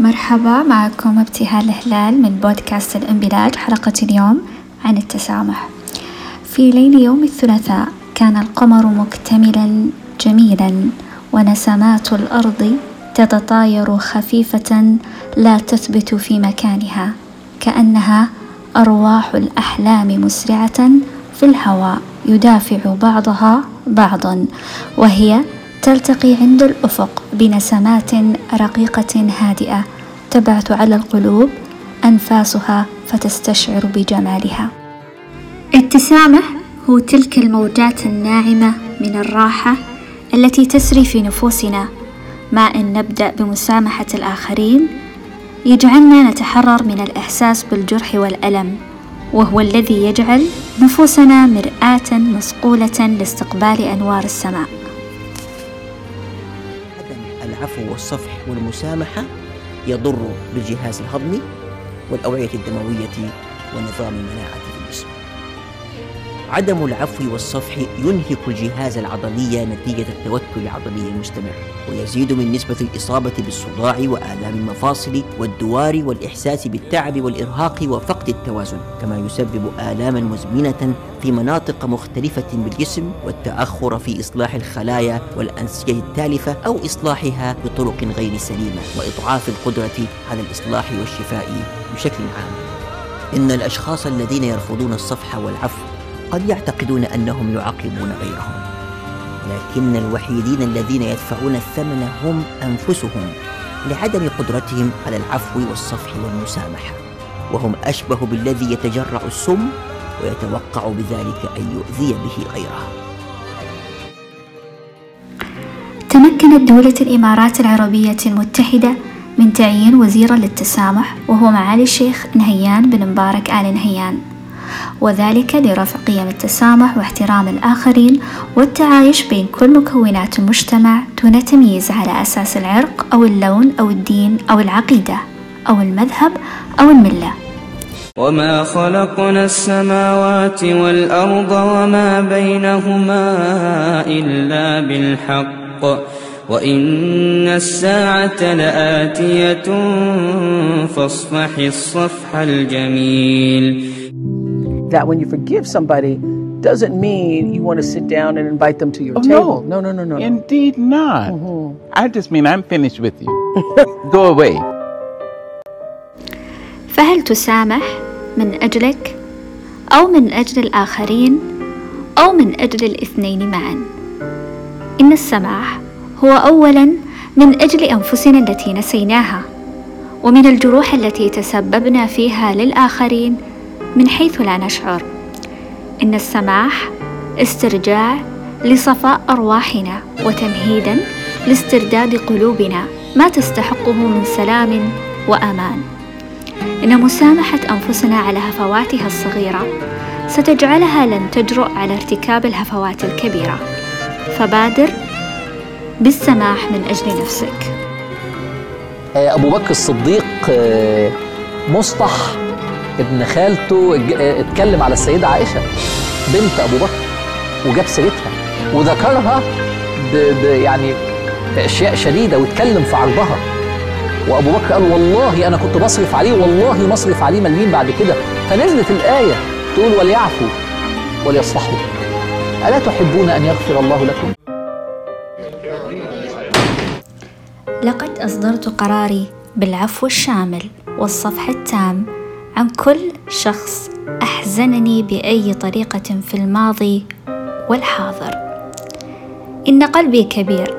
مرحبا معكم ابتهال هلال من بودكاست الإنبلاج حلقة اليوم عن التسامح. في ليل يوم الثلاثاء كان القمر مكتملا جميلا ونسمات الأرض تتطاير خفيفة لا تثبت في مكانها كأنها أرواح الأحلام مسرعة في الهواء يدافع بعضها بعضا وهي تلتقي عند الأفق بنسمات رقيقة هادئة تبعث على القلوب أنفاسها فتستشعر بجمالها. التسامح هو تلك الموجات الناعمة من الراحة التي تسري في نفوسنا. ما إن نبدأ بمسامحة الآخرين يجعلنا نتحرر من الإحساس بالجرح والألم وهو الذي يجعل نفوسنا مرآة مصقولة لاستقبال أنوار السماء. عدم العفو والصفح والمسامحة. يضر بالجهاز الهضمي والأوعية الدموية ونظام المناعة عدم العفو والصفح ينهك الجهاز العضلي نتيجة التوتر العضلي المستمر ويزيد من نسبة الإصابة بالصداع وآلام المفاصل والدوار والإحساس بالتعب والإرهاق وفقد التوازن كما يسبب آلاما مزمنة في مناطق مختلفة بالجسم والتأخر في إصلاح الخلايا والأنسجة التالفة أو إصلاحها بطرق غير سليمة وإضعاف القدرة على الإصلاح والشفاء بشكل عام. إن الأشخاص الذين يرفضون الصفح والعفو قد يعتقدون أنهم يعاقبون غيرهم. لكن الوحيدين الذين يدفعون الثمن هم أنفسهم لعدم قدرتهم على العفو والصفح والمسامحة. وهم أشبه بالذي يتجرع السم ويتوقع بذلك أن يؤذي به غيره. تمكنت دولة الإمارات العربية المتحدة من تعيين وزيرا للتسامح وهو معالي الشيخ نهيان بن مبارك آل نهيان. وذلك لرفع قيم التسامح واحترام الآخرين والتعايش بين كل مكونات المجتمع دون تمييز على أساس العرق أو اللون أو الدين أو العقيدة أو المذهب أو الملة. وما خلقنا السماوات والأرض وما بينهما إلا بالحق. وإن الساعة لآتية فاصفح الصفح الجميل. That when you forgive somebody doesn't mean you want to sit down and invite them to your oh, table. No, no, no, no, no. Indeed not. Mm-hmm. I just mean I'm finished with you. Go away. فهل تسامح من أجلك أو من أجل الآخرين أو من أجل الاثنين معا؟ إن السماح هو أولا من أجل أنفسنا التي نسيناها ومن الجروح التي تسببنا فيها للآخرين من حيث لا نشعر. إن السماح استرجاع لصفاء أرواحنا وتمهيدا لاسترداد قلوبنا ما تستحقه من سلام وأمان. إن مسامحة أنفسنا على هفواتها الصغيرة ستجعلها لن تجرؤ على ارتكاب الهفوات الكبيرة. فبادر بالسماح من أجل نفسك. أبو بكر الصديق مصطح ابن خالته اتكلم على السيدة عائشة بنت أبو بكر وجاب سيرتها وذكرها ب ب يعني بأشياء شديدة واتكلم في عرضها. وأبو بكر قال والله أنا كنت بصرف عليه والله ما أصرف عليه مليم بعد كده. فنزلت الآية تقول وليعفوا وليصفحوا ألا تحبون أن يغفر الله لكم؟ لقد أصدرت قراري بالعفو الشامل والصفح التام. عن كل شخص أحزنني بأي طريقة في الماضي والحاضر. إن قلبي كبير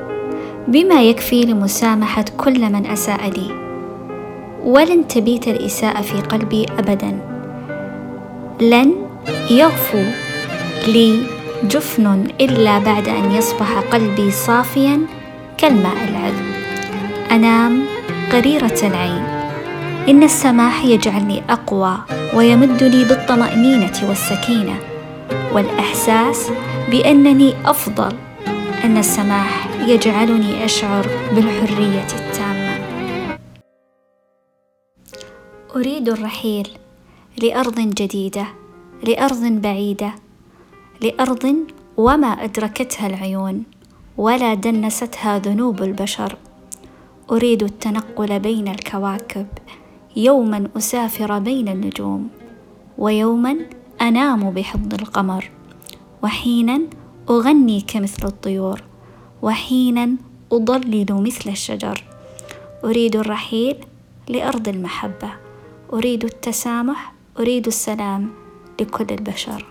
بما يكفي لمسامحة كل من أساء لي. ولن تبيت الإساءة في قلبي ابدا. لن يغفو لي جفن إلا بعد أن يصبح قلبي صافيا كالماء العذب. أنام قريرة العين. إن السماح يجعلني أقوى ويمدني بالطمأنينة والسكينة والإحساس بأنني أفضل أن السماح يجعلني أشعر بالحرية التامة. أريد الرحيل لأرض جديدة لأرض بعيدة لأرض وما أدركتها العيون ولا دنستها ذنوب البشر. أريد التنقل بين الكواكب. يوما أسافر بين النجوم ويوما أنام بحضن القمر وحينا أغني كمثل الطيور وحينا أضلل مثل الشجر. أريد الرحيل لأرض المحبة أريد التسامح أريد السلام لكل البشر.